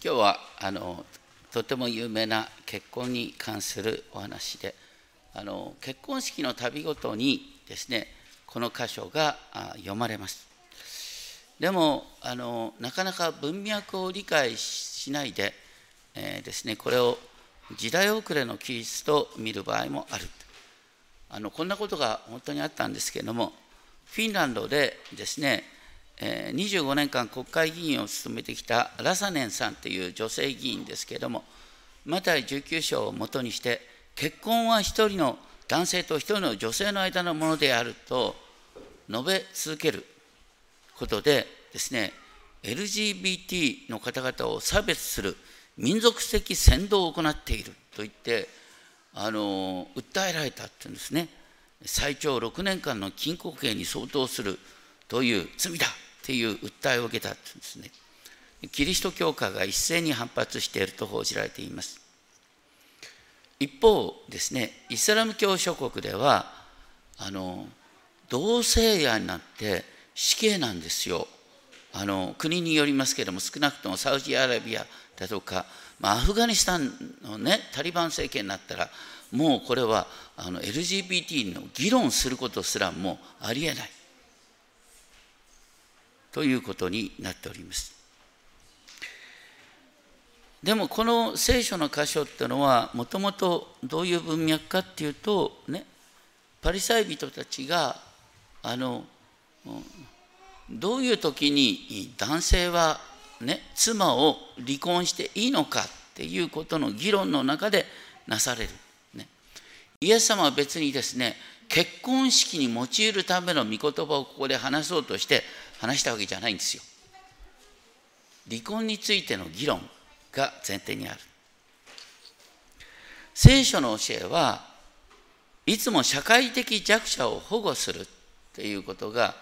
今日はあのとても有名な結婚に関するお話であの結婚式の旅ごとにですねこの箇所が読まれます。でもあのなかなか文脈を理解しないで、えー、ですねこれを時代遅れのキリストと見る場合もある。あのこんなことが本当にあったんですけれどもフィンランドでですね25年間国会議員を務めてきたラサネンさんという女性議員ですけれどもマタイ19章をもとにして結婚は一人の男性と一人の女性の間のものであると述べ続けることでですね LGBT の方々を差別する民族的扇動を行っていると言ってあの訴えられたっていうんですね。最長6年間の禁錮刑に相当するという罪だっていう訴えを受けたんですね。キリスト教会が一斉に反発していると報じられています。一方ですねイスラム教諸国ではあの同性愛なって死刑なんですよ。あの国によりますけれども少なくともサウジアラビアだとか、まあ、アフガニスタンのねタリバン政権になったらもうこれはあの LGBT の議論することすらもありえない。ということになっております。でもこの聖書の箇所っていうのはもともとどういう文脈かっていうとねパリサイ人たちがあのどういう時に男性はね妻を離婚していいのかっていうことの議論の中でなされる、ね、イエス様は別にですね結婚式に用いるための御言葉をここで話そうとして話したわけじゃないんですよ。離婚についての議論が前提にある。聖書の教えはいつも社会的弱者を保護するということが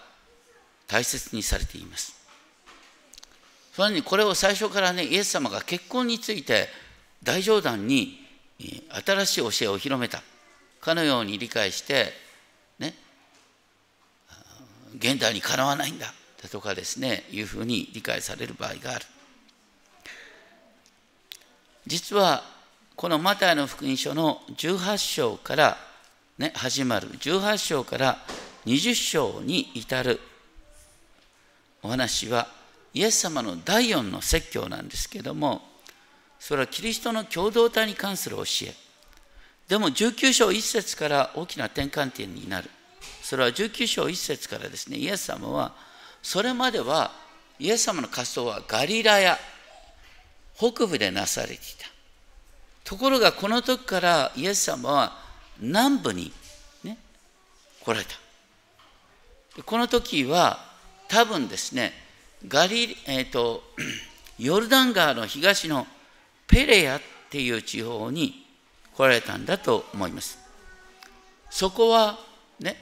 大切にされています。それにこれを最初からねイエス様が結婚について大冗談に新しい教えを広めたかのように理解してね現代にかなわないんだ。とかですねいうふうに理解される場合がある。実はこのマタイの福音書の18章から、ね、始まる18章から20章に至るお話はイエス様の第4の説教なんですけどもそれはキリストの共同体に関する教え。でも19章1節から大きな転換点になる。それは19章1節からですねイエス様はそれまではイエス様の活動はガリラヤ北部でなされていた。ところがこの時からイエス様は南部に、ね、来られた。この時は多分ですねガリ、えーと、ヨルダン川の東のペレヤっていう地方に来られたんだと思います。そこはね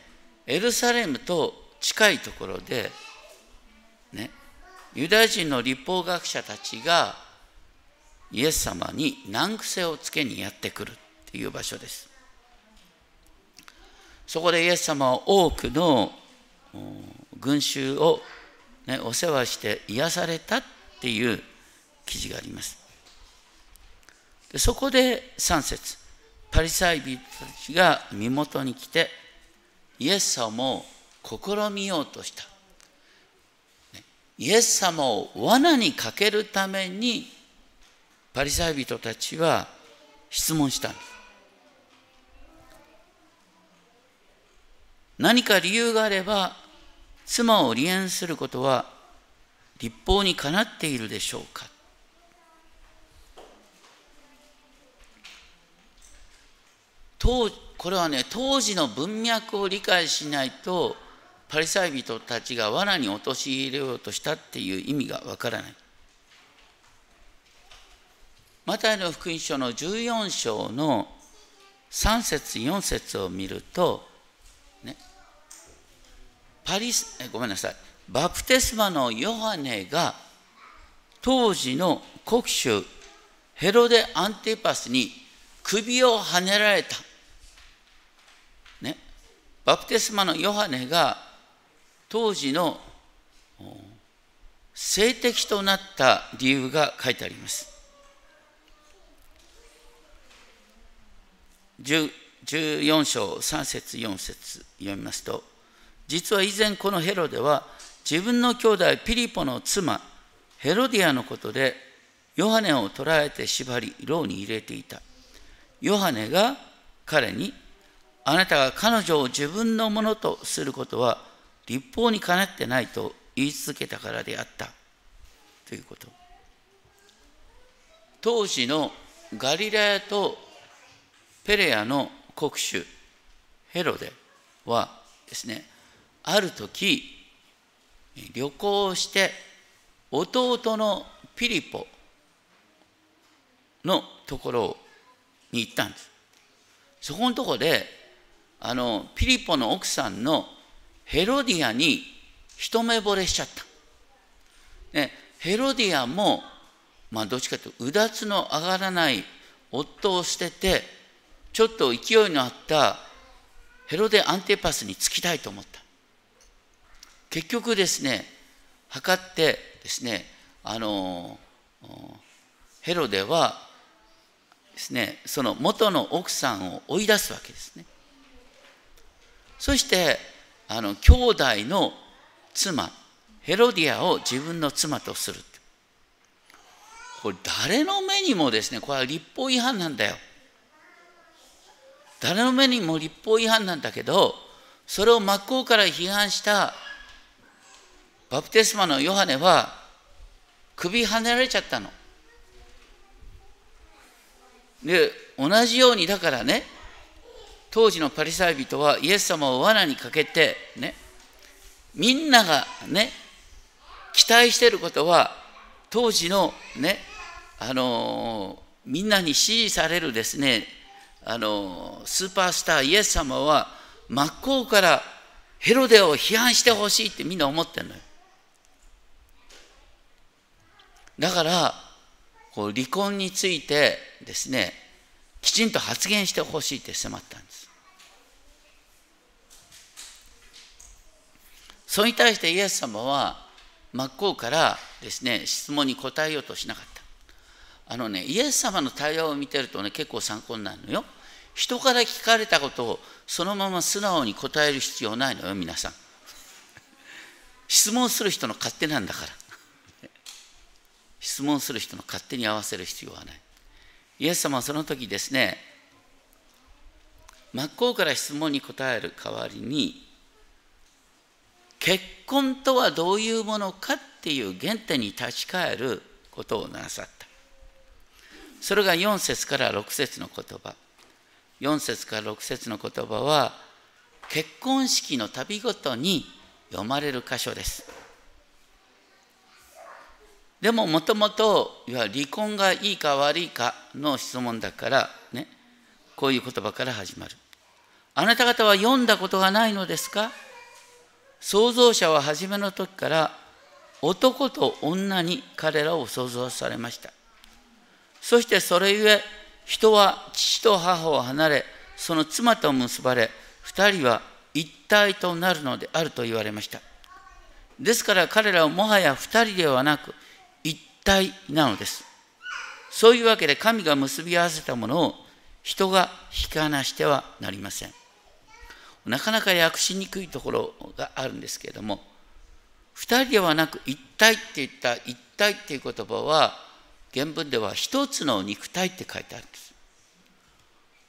エルサレムと近いところでねユダヤ人の立法学者たちがイエス様に難癖をつけにやってくるっていう場所です。そこでイエス様は多くの群衆を、ね、お世話して癒されたっていう記事があります。でそこで3節パリサイ人たちが身元に来てイエス様を試みようとした。イエス様を罠にかけるためにパリサイ人たちは質問したんです。何か理由があれば妻を離縁することは立法にかなっているでしょうか当これはね当時の文脈を理解しないとパリサイ人たちが罠に陥れようとしたっていう意味がわからない。マタイの福音書の14章の3節4節を見ると、ね、パリスごめんなさい。バプテスマのヨハネが当時の国主ヘロデ・アンティパスに首をはねられた、ね、バプテスマのヨハネが当時の性的となった理由が書いてあります。14章3節4節読みますと、実は以前このヘロデは自分の兄弟ピリポの妻ヘロディアのことでヨハネを捕らえて縛り牢に入れていた。ヨハネが彼にあなたが彼女を自分のものとすることは立法にかなってないと言い続けたからであったということ。当時のガリラヤとペレアの国主ヘロデはですねある時旅行して弟のピリポのところに行ったんですそこのところであのピリポの奥さんのヘロディアに一目惚れしちゃった、ね、ヘロディアもまあどっちかというとうだつの上がらない夫を捨ててちょっと勢いのあったヘロデ・アンテパスにつきたいと思った。結局ですね測ってですねあのヘロデはですねその元の奥さんを追い出すわけですね。そしてあの兄弟の妻ヘロディアを自分の妻とするこれ誰の目にもですねこれは立法違反なんだよ誰の目にも立法違反なんだけどそれを真っ向から批判したバプテスマのヨハネは首はねられちゃったの。で同じようにだからね当時のパリサイ人はイエス様を罠にかけてねみんながね期待していることは当時のねあのみんなに支持されるですねあのスーパースターイエス様は真っ向からヘロデを批判してほしいってみんな思ってるのよ。だからこう離婚についてですねきちんと発言してほしいって迫ったんです。それに対してイエス様は真っ向からですね質問に答えようとしなかった。あのねイエス様の対応を見てるとね結構参考になるのよ。人から聞かれたことをそのまま素直に答える必要ないのよ皆さん。質問する人の勝手なんだから。質問する人の勝手に合わせる必要はない。イエス様はその時ですね真っ向から質問に答える代わりに結婚とはどういうものかっていう原点に立ち返ることをなさったそれが4節から6節の言葉4節から6節の言葉は結婚式の旅ごとに読まれる箇所です。でももともと離婚がいいか悪いかの質問だからねこういう言葉から始まる。あなた方は読んだことがないのですか？創造者は初めの時から男と女に彼らを創造されました。そしてそれゆえ人は父と母を離れ、その妻と結ばれ、二人は一体となるのであると言われました。ですから彼らはもはや二人ではなく一体なのです。そういうわけで神が結び合わせたものを人が引き離してはなりません。なかなか訳しにくいところがあるんですけれども、二人ではなく一体って言った一体っていう言葉は、原文では一つの肉体って書いてあるんです。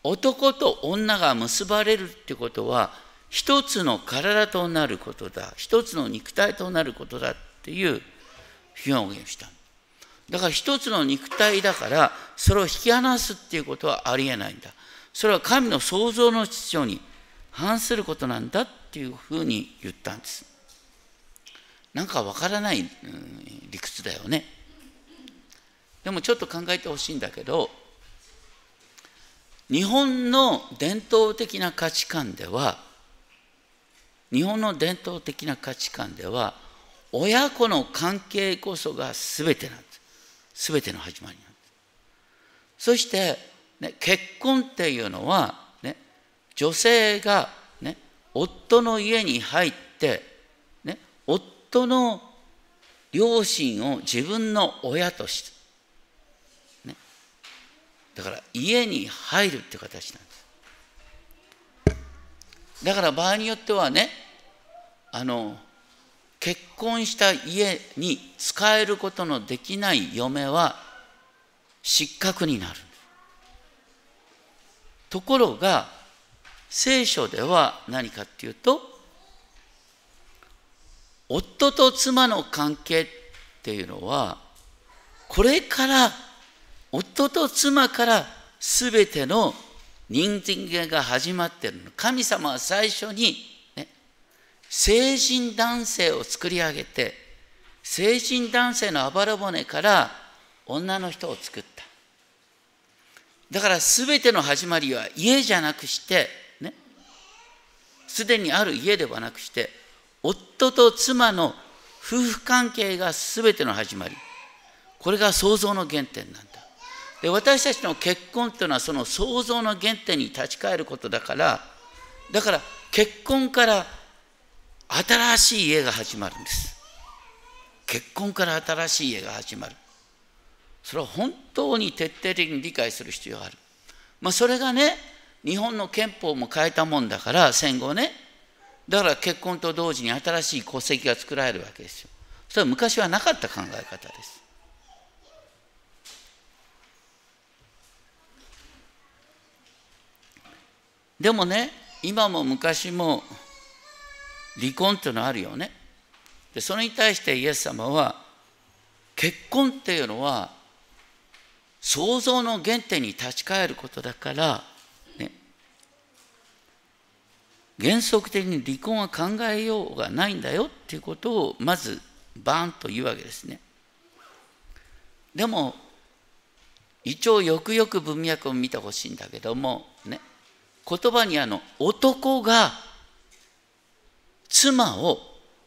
男と女が結ばれるってことは一つの体となることだ一つの肉体となることだっていう表現をしただから一つの肉体だからそれを引き離すっていうことはありえないんだそれは神の創造の秩序に反することなんだっていうふうに言ったんです。なんかわからない、うん、理屈だよね。でもちょっと考えてほしいんだけど日本の伝統的な価値観では日本の伝統的な価値観では親子の関係こそが全てなんです。全ての始まりなんです。そして、ね、結婚っていうのは、女性が、ね、夫の家に入って、ね、夫の両親を自分の親として、ね、だから家に入るって形なんです。だから場合によってはねあの結婚した家に使えることのできない嫁は失格になる。ところが聖書では何かっていうと夫と妻の関係っていうのはこれから夫と妻から全ての人間が始まってるの。神様は最初に、ね、成人男性を作り上げて成人男性のあばら骨から女の人を作った。だから全ての始まりは家じゃなくしてすでにある家ではなくして夫と妻の夫婦関係が全ての始まりこれが創造の原点なんだ。で私たちの結婚というのはその創造の原点に立ち返ることだからだから結婚から新しい家が始まるんです。結婚から新しい家が始まる。それは本当に徹底的に理解する必要がある。まあそれがね日本の憲法も変えたもんだから戦後ね。だから結婚と同時に新しい戸籍が作られるわけですよ。それは昔はなかった考え方です。でもね今も昔も離婚っていうのはあるよね。でそれに対してイエス様は結婚っていうのは創造の原点に立ち返ることだからね原則的に離婚は考えようがないんだよっていうことをまずバーンと言うわけですね。でも一応よくよく文脈を見てほしいんだけどもね言葉にあの男が妻を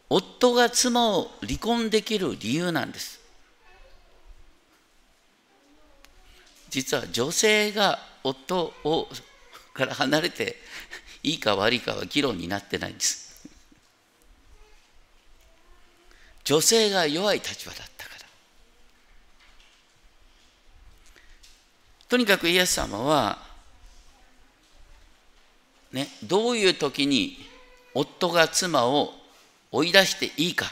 夫が妻を離婚できる理由なんです。実は女性が夫をから離れていいか悪いかは議論になってないんです。女性が弱い立場だったから。とにかくイエス様はね、どういう時に夫が妻を追い出していいかっ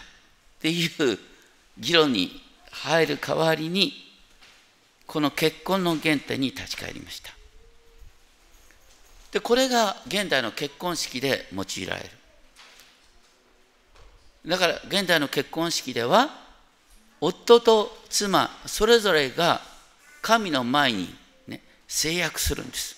ていう議論に入る代わりにこの結婚の原点に立ち返りました。でこれが現代の結婚式で用いられる。だから現代の結婚式では夫と妻それぞれが神の前に、ね、制約するんです。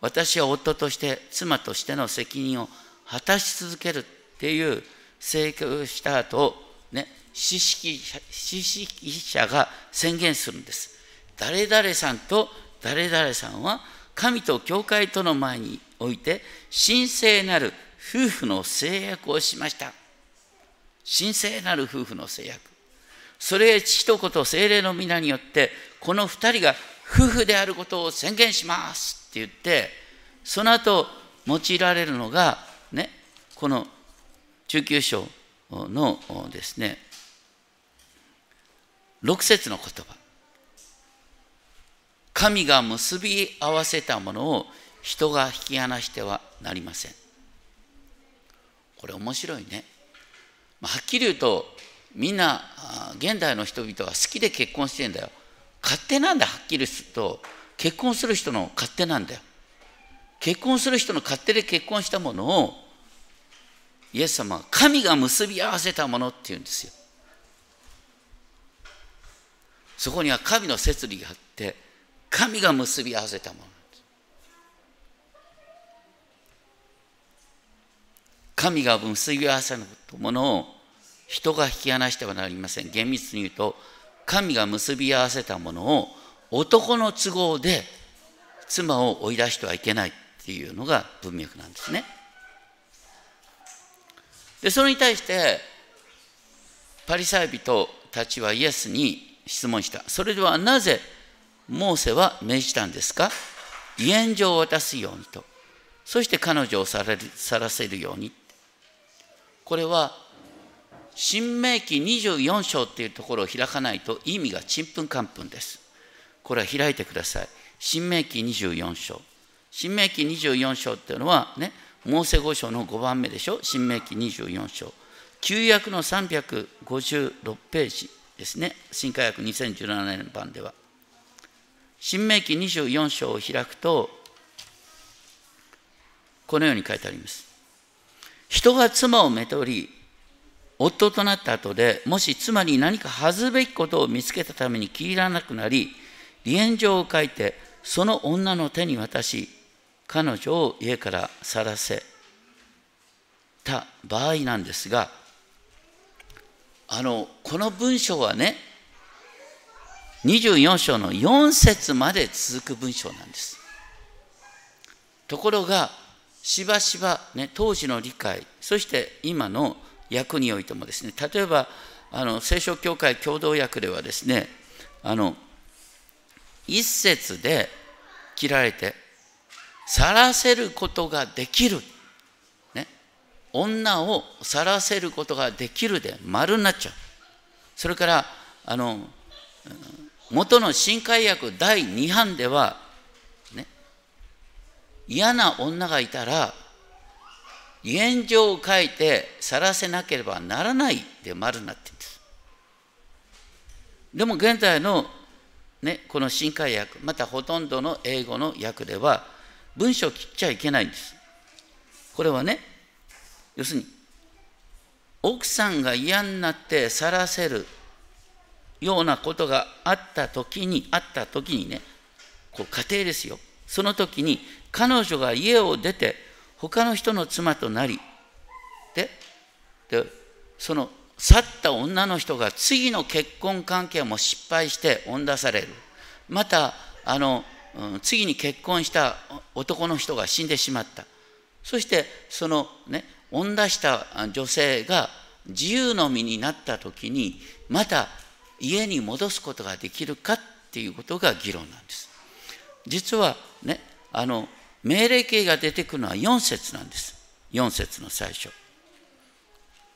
私は夫として妻としての責任を果たし続けるっていう請求した後ね知識知識者が宣言するんです。誰々さんと誰々さんは神と教会との前において神聖なる夫婦の制約をしました。神聖なる夫婦の制約。それへ父と子と精霊の皆によってこの2人が夫婦であることを宣言します。って言ってその後用いられるのがねこの19章のですね6節の言葉。神が結び合わせたものを人が引き離してはなりません。これ面白いね。はっきり言うとみんな現代の人々は好きで結婚してんだよ。勝手なんだはっきりすると。結婚する人の勝手なんだよ。結婚する人の勝手で結婚したものをイエス様は神が結び合わせたものっていうんですよ。そこには神の摂理があって神が結び合わせたもの神が結び合わせたものを人が引き離してはなりません厳密に言うと神が結び合わせたものを男の都合で妻を追い出してはいけないっていうのが文脈なんですね。でそれに対してパリサイ人たちはイエスに質問した。それではなぜモーセは命じたんですか？遺言状を渡すようにと。そして彼女をさらせるように。これは新明記24章っていうところを開かないと意味がちんぷんかんぷんです。これは開いてください。新明記24章。新明記24章っていうのはね、モーセ5章の5番目でしょ、新明記24章。旧約の356ページですね、新科学2017年版では。新明記24章を開くと、このように書いてあります。人が妻をめとり、夫となった後でもし妻に何か恥ずべきことを見つけたために気に入らなくなり離縁状を書いてその女の手に渡し彼女を家から去らせた場合なんですがあのこの文章はね24章の4節まで続く文章なんです。ところがしばしば、ね、当時の理解そして今の訳においてもですね例えばあの聖書協会共同訳ではですねあの一節で切られて去らせることができる、ね、女を去らせることができるで丸になっちゃう。それからあの元の新海訳第2版では、ね、嫌な女がいたら離縁状を書いて晒せなければならないで丸になってるんです。でも現在の、ね、この新海訳、またほとんどの英語の訳では、文章を切っちゃいけないんです。これはね、要するに、奥さんが嫌になって晒せるようなことがあった時に、あった時にね、こう家庭ですよ。その時に彼女が家を出て他の人の妻となりででその去った女の人が次の結婚関係も失敗して恩出されるまたあの次に結婚した男の人が死んでしまったそしてそのね恩出した女性が自由の身になった時にまた家に戻すことができるかっていうことが議論なんです実はねあの命令形が出てくるのは4節なんです。4節の最初。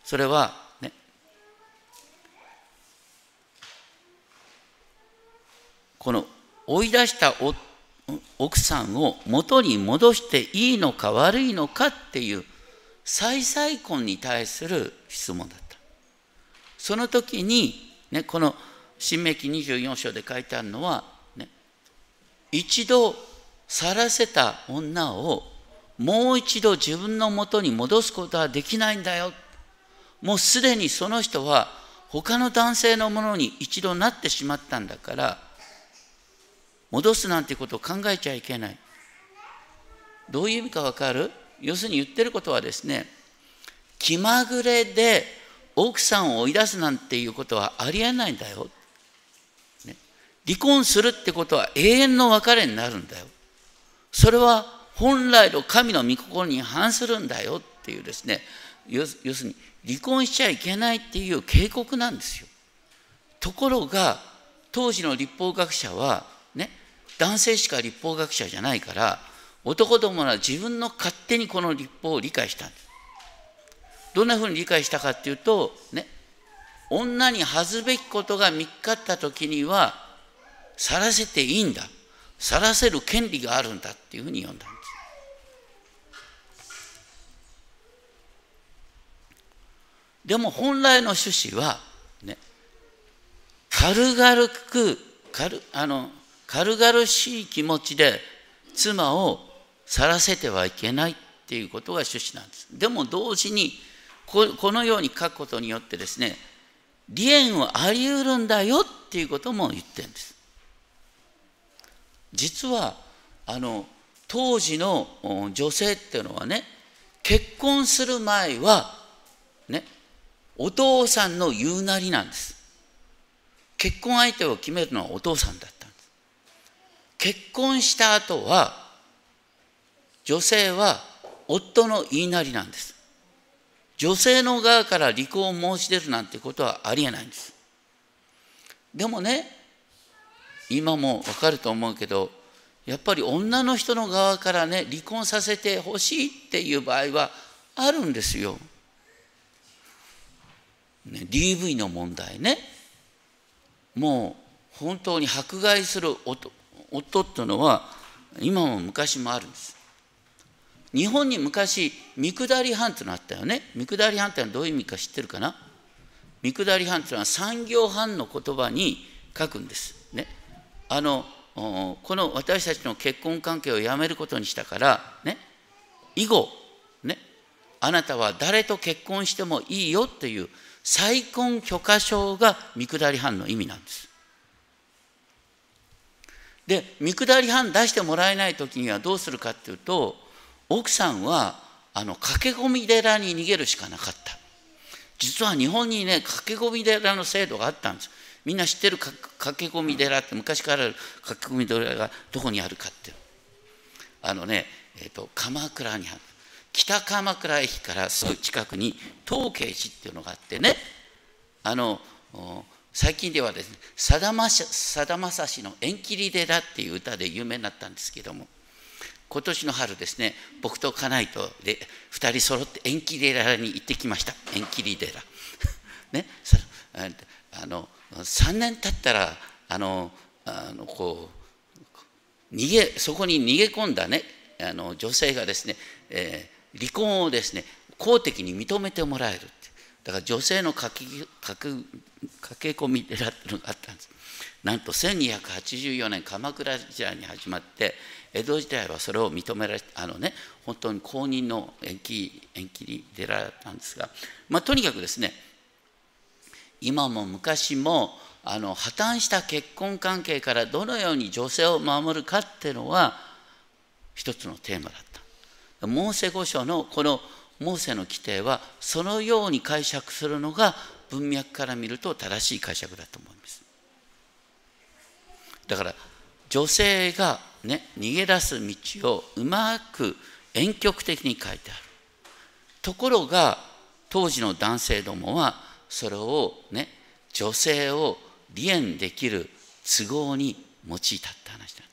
それは、ね、この追い出した奥さんを元に戻していいのか悪いのかっていう再々婚に対する質問だった。その時に、ね、この新明記24章で書いてあるのは、ね、一度去らせた女をもう一度自分のもとに戻すことはできないんだよ。もうすでにその人は他の男性のものに一度なってしまったんだから戻すなんてことを考えちゃいけない。どういう意味かわかる？要するに言ってることはですね気まぐれで奥さんを追い出すなんていうことはありえないんだよ。ね、離婚するってことは永遠の別れになるんだよ。それは本来の神の御心に反するんだよっていうですね要するに離婚しちゃいけないっていう警告なんですよ。ところが当時の立法学者はね男性しか立法学者じゃないから男どもは自分の勝手にこの立法を理解したんです。どんなふうに理解したかっていうとね女に恥ずべきことが見っかった時にはさらせていいんだ晒せる権利があるんだっていうふうに読んだんです。でも本来の趣旨はね軽々く軽あの軽々しい気持ちで妻を去らせてはいけないっていうことが趣旨なんです。でも同時にこのように書くことによってですね離縁はあり得るんだよっていうことも言ってるんです。実はあの当時の女性っていうのはね結婚する前はねお父さんの言うなりなんです。結婚相手を決めるのはお父さんだったんです。結婚した後は女性は夫の言いなりなんです。女性の側から離婚を申し出るなんてことはありえないんです。でもね今もわかると思うけどやっぱり女の人の側からね離婚させてほしいっていう場合はあるんですよ。ね、DV の問題ね。もう本当に迫害する夫夫っていうのは今も昔もあるんです。日本に昔三下り藩ってのあったよね。三下り藩ってのはどういう意味か知ってるかな？三下り藩っていうのは産業藩の言葉に書くんですね。あのこの私たちの結婚関係をやめることにしたからね以後ねあなたは誰と結婚してもいいよっていう再婚許可証が見下り藩の意味なんです。で見下り藩出してもらえない時にはどうするかっていうと奥さんはあの駆け込み寺に逃げるしかなかった。実は日本にね駆け込み寺の制度があったんです。みんな知ってる駆け込み寺って昔からある駆け込み寺がどこにあるかってあのね、えーと、鎌倉にある。北鎌倉駅からすぐ近くに東慶寺っていうのがあってね。あの最近ではですねさだまさしの「縁切り寺」っていう歌で有名になったんですけども。今年の春ですね僕と家内とで2人揃って縁切り寺に行ってきました。縁切り寺ねあの3年経ったらあのあのこう逃げそこに逃げ込んだねあの女性がですね、えー、離婚をですね公的に認めてもらえるって。だから女性の駆け駆け込み寺っていうのがあったんです。なんと1284年鎌倉時代に始まって江戸時代はそれを認められあのね本当に公認の縁切縁切り寺なんですが、まあ、とにかくですね今も昔もあの破綻した結婚関係からどのように女性を守るかっていうのは一つのテーマだった。モーセ五書のこのモーセの規定はそのように解釈するのが文脈から見ると正しい解釈だと思います。だから女性がね逃げ出す道をうまく婉曲的に書いてあるところが当時の男性どもはそれをね女性を離縁できる都合に用いたって話だ。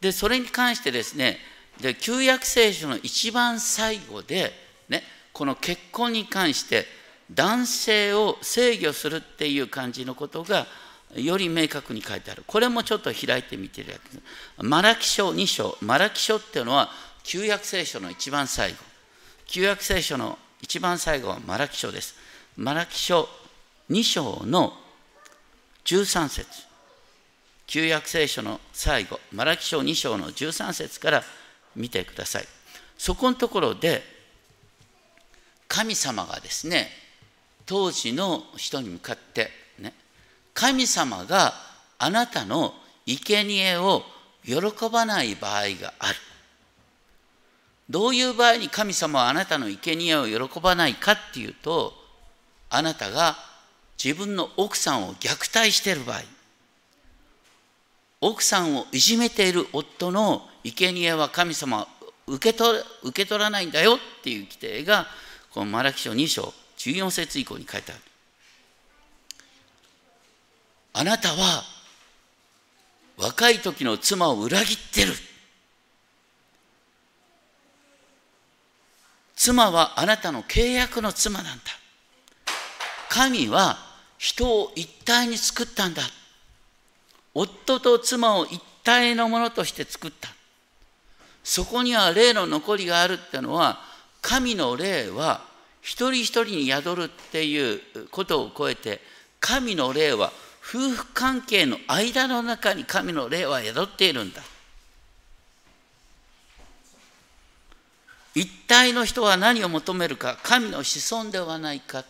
でそれに関してですねで旧約聖書の一番最後で、ね、この結婚に関して男性を制御するっていう感じのことがより明確に書いてある。これもちょっと開いてみてるやつ。マラキ書2章。マラキ書っていうのは旧約聖書の一番最後。旧約聖書の一番最後はマラキ書です。マラキ書2章の13節旧約聖書の最後、マラキ書2章の13節から見てください。そこのところで、神様がですね、当時の人に向かって、ね、神様があなたの生贄を喜ばない場合がある。どういう場合に神様はあなたの生贄を喜ばないかっていうとあなたが自分の奥さんを虐待している場合奥さんをいじめている夫の生贄は神様は受け取受け取らないんだよっていう規定がこのマラキ書2章14節以降に書いてある。あなたは若い時の妻を裏切ってる。妻はあなたの契約の妻なんだ。神は人を一体に作ったんだ。夫と妻を一体のものとして作った。そこには霊の残りがあるってのは、神の霊は一人一人に宿るっていうことを超えて、神の霊は夫婦関係の間の中に神の霊は宿っているんだ。一体の人は何を求めるか神の子孫ではないか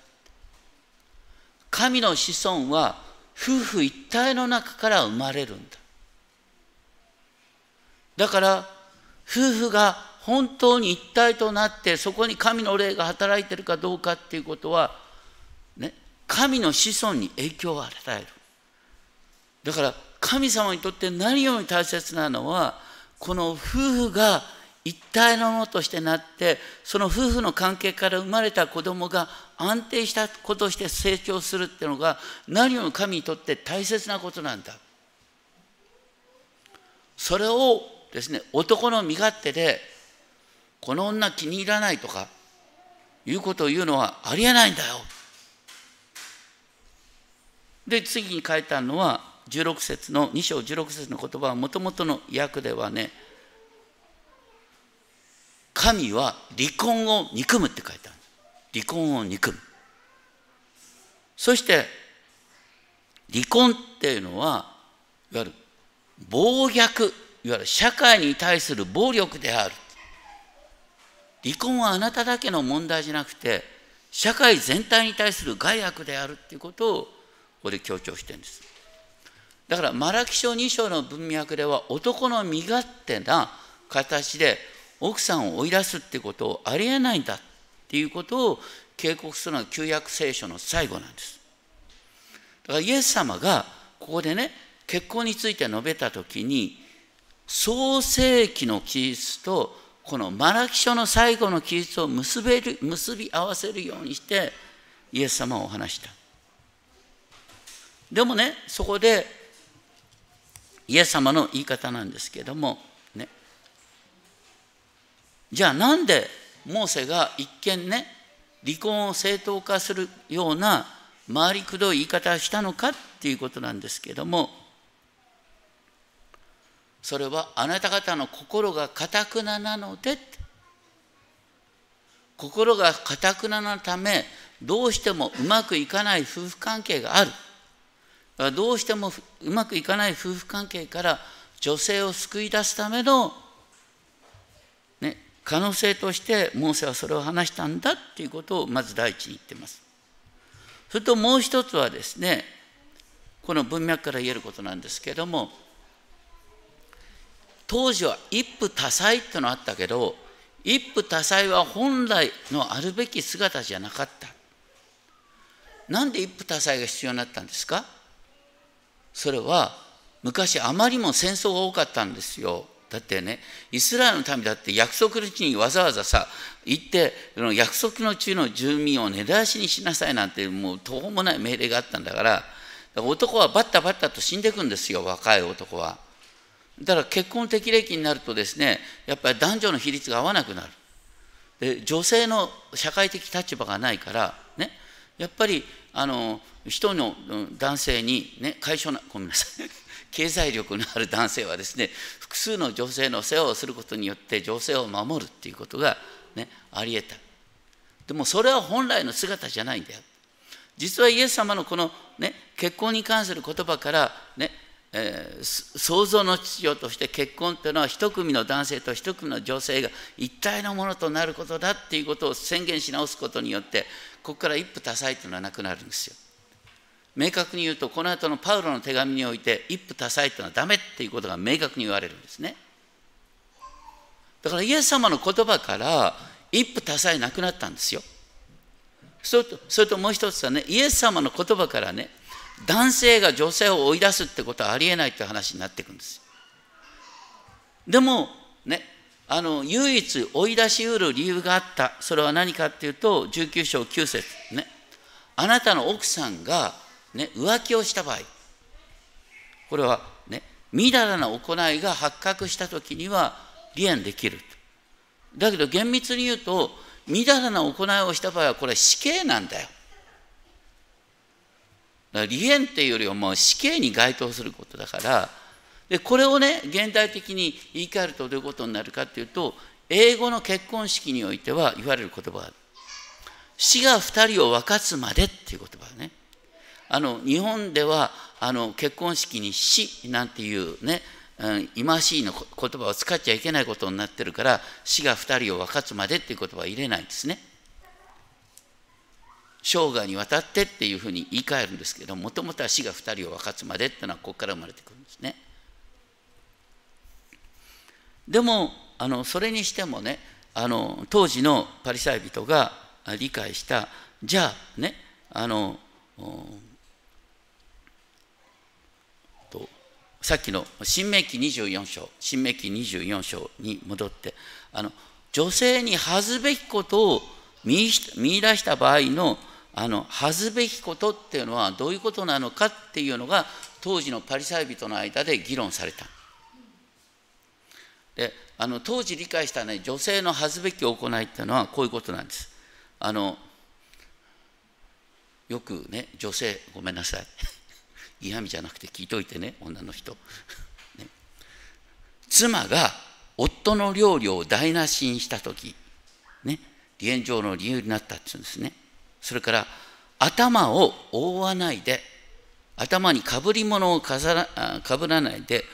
神の子孫は夫婦一体の中から生まれるんだだから夫婦が本当に一体となってそこに神の霊が働いてるかどうかっていうことは、ね、神の子孫に影響を与える。だから神様にとって何より大切なのはこの夫婦が一体のものとしてなってその夫婦の関係から生まれた子供が安定した子として成長するっていうのが何より神にとって大切なことなんだ。それをですね男の身勝手でこの女気に入らないとかいうことを言うのはありえないんだよ。で次に書いてあるのは16節の2章16節の言葉はもともとの訳ではね神は離婚を憎むって書いてある。離婚を憎む。そして離婚っていうのはいわゆる暴虐いわゆる社会に対する暴力である。離婚はあなただけの問題じゃなくて社会全体に対する害悪であるっていうことをここで強調してるんです。だからマラキ書2章の文脈では男の身勝手な形で奥さんを追い出すっていうことをありえないんだっていうことを警告するのが旧約聖書の最後なんです。だからイエス様がここでね結婚について述べた時に創世記の記述とこのマラキ書の最後の記述を結べる結び合わせるようにしてイエス様をお話した。でもねそこでイエス様の言い方なんですけどもね。じゃあなんでモーセが一見ね離婚を正当化するような回りくどい言い方をしたのかっていうことなんですけどもそれはあなた方の心がかたくななので心がかたくななためどうしてもうまくいかない夫婦関係があるどうしてもうまくいかない夫婦関係から女性を救い出すための、ね、可能性としてモーセはそれを話したんだっていうことをまず第一に言ってます。それともう一つはですねこの文脈から言えることなんですけれども当時は一夫多妻ってのあったけど一夫多妻は本来のあるべき姿じゃなかった。なんで一夫多妻が必要になったんですか？それは昔あまりも戦争が多かったんですよ。だってねイスラエルの民だって約束の地にわざわざさ行って約束の地の住民を根絶やしにしなさいなんてもう途方もない命令があったんだからから男はバッタバッタと死んでいくんですよ若い男は。だから結婚適齢期になるとですねやっぱり男女の比率が合わなくなる。で女性の社会的立場がないからねやっぱりあの人の男性にね解消なごめんなさい。経済力のある男性はですね複数の女性の世話をすることによって女性を守るっていうことが、ね、ありえた。でもそれは本来の姿じゃないんだよ。実はイエス様のこの、ね、結婚に関する言葉から、ね、えー、創造の秩序として結婚というのは一組の男性と一組の女性が一体のものとなることだっていうことを宣言し直すことによってここから一夫多妻というのはなくなるんですよ。明確に言うとこの後のパウロの手紙において一夫多妻というのはダメっていうことが明確に言われるんですね。だからイエス様の言葉から一夫多妻なくなったんですよ。それとそれともう一つはねイエス様の言葉からね男性が女性を追い出すってことはありえないって話になっていくんです。でもねあの唯一追い出しうる理由があった。それは何かっていうと19章9節ね。あなたの奥さんが、ね、浮気をした場合。これはねみだらな行いが発覚した時には離縁できるだけど厳密に言うとみだらな行いをした場合はこれ死刑なんだよ。だから離縁っていうよりはもう死刑に該当することだからでこれをね現代的に言い換えるとどういうことになるかっていうと英語の結婚式においては言われる言葉死が2人を分かつまでっていう言葉ねあの日本ではあの結婚式に死なんていうねうん忌ましいの言葉を使っちゃいけないことになってるから死が2人を分かつまでっていう言葉は入れないんですね。生涯にわたってっていうふうに言い換えるんですけどもともとは死が2人を分かつまでっていうのはここから生まれてくるんですね。でもあのそれにしてもねあの当時のパリサイ人が理解したじゃあねあのとさっきの新明記24章新明記24章に戻ってあの女性に恥ずべきことを見出した場合のあの恥ずべきことっていうのはどういうことなのかっていうのが当時のパリサイ人の間で議論された。であの当時理解した、ね、女性の恥ずべき行いっていうのはこういうことなんです。あのよくね女性ごめんなさい 嫌味じゃなくて聞いといてね女の人、ね、妻が夫の料理を台無しにした時ね離縁状の理由になったっていうんですねそれから頭を覆わないで頭にかぶり物を飾らかぶらないで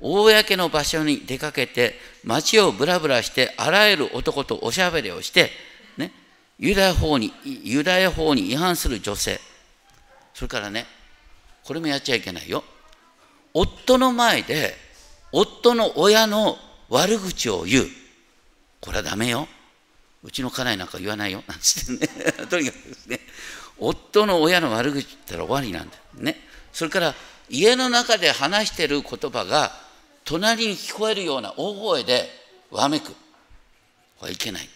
公の場所に出かけて街をぶらぶらしてあらゆる男とおしゃべりをしてねユダヤ法にユダヤ法に違反する女性。それからねこれもやっちゃいけないよ。夫の前で夫の親の悪口を言う。これはダメよ。うちの家内なんか言わないよなんつってね。とにかくですね。夫の親の悪口って言ったら終わりなんだよね。それから家の中で話してる言葉が隣に聞こえるような大声でわめく。これはいけない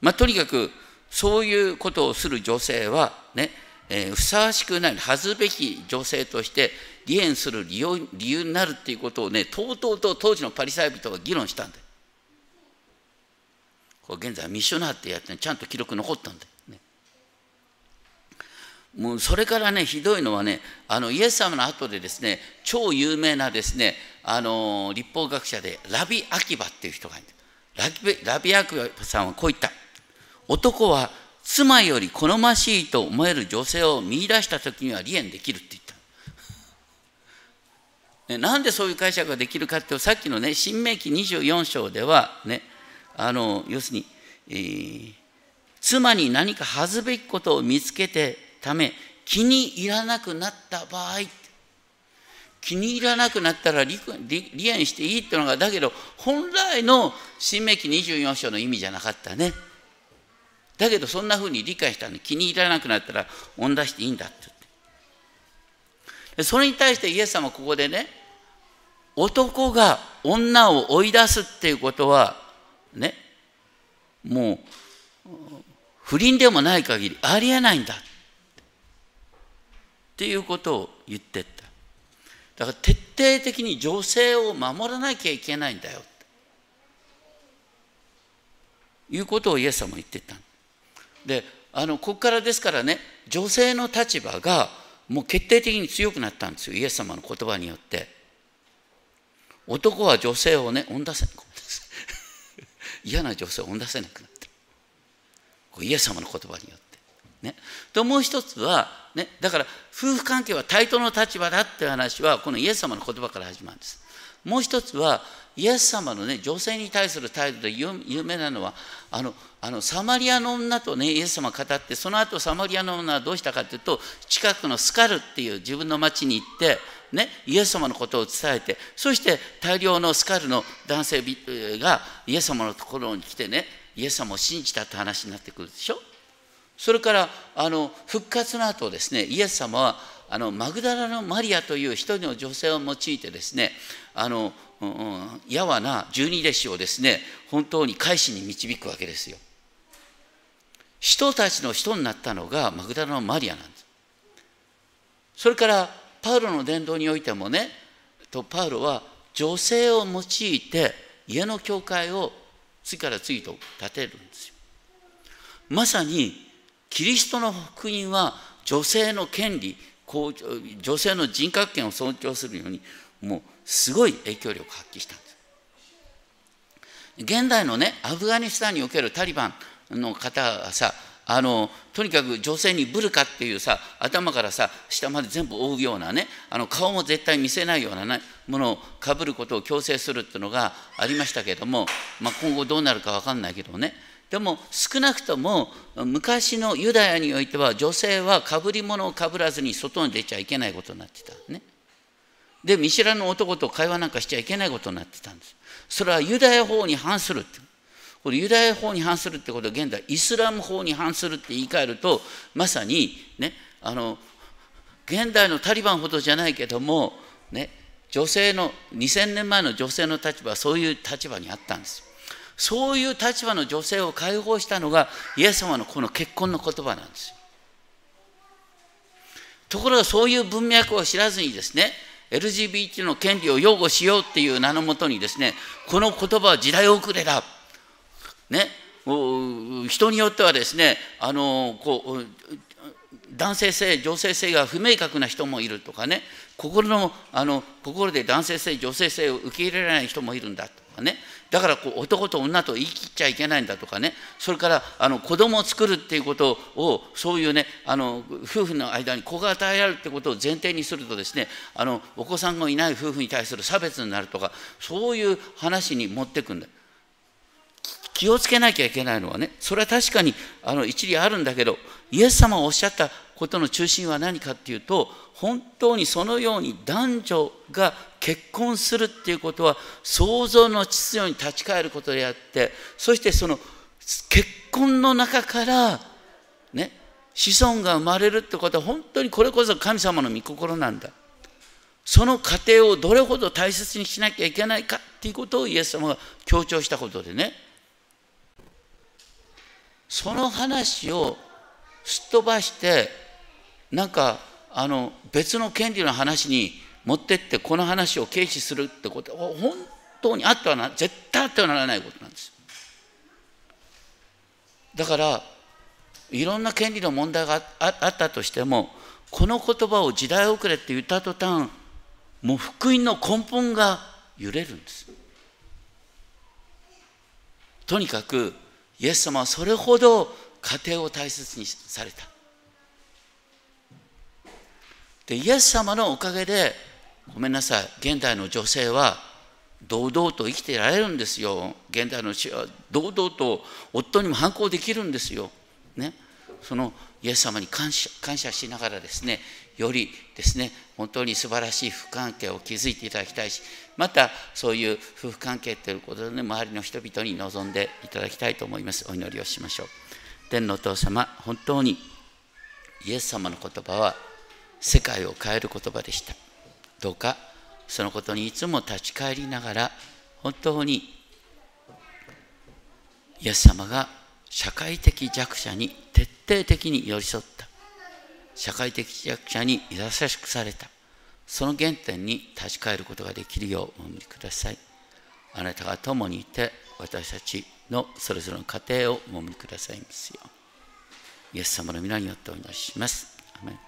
まあとにかくそういうことをする女性はね、えー、ふさわしくない恥ずべき女性として離縁する理由理由になるっていうことをねとうとうと当時のパリサイ人が議論したんだよ。これ現在ミッショナーってやって、ちゃんと記録残ったんだよ。ね。もうそれからねひどいのはねあのイエス様の後でですね超有名なですねあの立法学者でラビ・アキバっていう人がいるラビアキバさんはこう言った。男は妻より好ましいと思える女性を見出した時には離縁できるって言った。ね、なんでそういう解釈ができるかってさっきのね新明記24章ではねあの要するに、えー、妻に何か恥ずべきことを見つけてため気に入らなくなった場合気に入らなくなったら離縁していいってのがだけど本来の新明記24章の意味じゃなかったね。だけどそんなふうに理解したの気に入らなくなったら恩出していいんだってって。それに対してイエス様ここでね男が女を追い出すっていうことはね。もう不倫でもない限りありえないんだ。っていうことを言ってった。だから徹底的に女性を守らなきゃいけないんだよ。ということをイエス様は言ってた。であのここからですからね女性の立場がもう決定的に強くなったんですよ。イエス様の言葉によって。男は女性をね追ん出せ嫌な女性を追ん出せなくなった。イエス様の言葉によって。ね、ともう一つは、ね、だから夫婦関係は対等の立場だっていう話はこのイエス様の言葉から始まるんです。もう一つはイエス様のね女性に対する態度で有名なのはあのあのサマリアの女とねイエス様語ってその後サマリアの女はどうしたかというと近くのスカルっていう自分の町に行ってね、イエス様のことを伝えてそして大量のスカルの男性がイエス様のところに来てねイエス様を信じたって話になってくるでしょ？それからあの復活の後ですねイエス様はあのマグダラのマリアという一人の女性を用いてですねあの、やわな十二弟子をですね本当に改心に導くわけですよ。人たちの人になったのがマグダラのマリアなんです。それからパウロの伝道においてもねとパウロは女性を用いて家の教会を次から次と建てるんですよ。まさにキリストの福音は女性の権利女性の人格権を尊重するようにもうすごい影響力を発揮したんです現代のねアフガニスタンにおけるタリバンの方はさあのとにかく女性にブルカっていうさ頭からさ下まで全部覆うようなねあの顔も絶対見せないような、ね、ものをかぶることを強制するっていうのがありましたけども、まあ、今後どうなるか分かんないけどねでも少なくとも昔のユダヤにおいては女性はかぶり物をかぶらずに外に出ちゃいけないことになってたね。で見知らぬ男と会話なんかしちゃいけないことになってたんです。それはユダヤ法に反するってこれユダヤ法に反するってことは現在イスラム法に反するって言い換えるとまさにねあの現代のタリバンほどじゃないけどもね女性の2000年前の女性の立場はそういう立場にあったんです。そういう立場の女性を解放したのがイエス様のこの結婚の言葉なんです。ところがそういう文脈を知らずにですね LGBT の権利を擁護しようっていう名のもとにですねこの言葉は時代遅れだ、ね、人によってはですねあのこう男性性女性性が不明確な人もいるとかね。心のあの心で男性性女性性を受け入れられない人もいるんだとかね。だからこう男と女と言い切っちゃいけないんだとかね。それからあの子供を作るっていうことをそういうねあの夫婦の間に子が与えられるってことを前提にするとですねあのお子さんがいない夫婦に対する差別になるとかそういう話に持ってくんだ。気をつけなきゃいけないのはねそれは確かにあの一理あるんだけどイエス様がおっしゃったことの中心は何かっていうと本当にそのように男女が結婚するっていうことは創造の秩序に立ち返ることであってそしてその結婚の中からね子孫が生まれるってことは本当にこれこそ神様の御心なんだ。その過程をどれほど大切にしなきゃいけないかっていうことをイエス様が強調したことでね。その話をすっ飛ばしてなんかあの別の権利の話に持ってってこの話を軽視するってことは本当にあってはな絶対あってはならないことなんですだからいろんな権利の問題があったとしてもこの言葉を時代遅れって言った途端もう福音の根本が揺れるんです。とにかくイエス様はそれほど家庭を大切にされた。でイエス様のおかげでごめんなさい現代の女性は堂々と生きてられるんですよ。現代の死は堂々と夫にも反抗できるんですよ、ね、そのイエス様に感謝感謝しながらですねよりですね本当に素晴らしい夫婦関係を築いていただきたいしまたそういう夫婦関係ということで、ね、周りの人々に望んでいただきたいと思います。お祈りをしましょう。天のお父様本当にイエス様の言葉は世界を変える言葉でした。どうかそのことにいつも立ち返りながら本当にイエス様が社会的弱者に徹底的に寄り添った。社会的弱者に優しくされた。その原点に立ち返ることができるようお守りください。あなたが共にいて私たちのそれぞれの家庭をお守りくださいますようイエス様の皆によってお祈りします。アメン。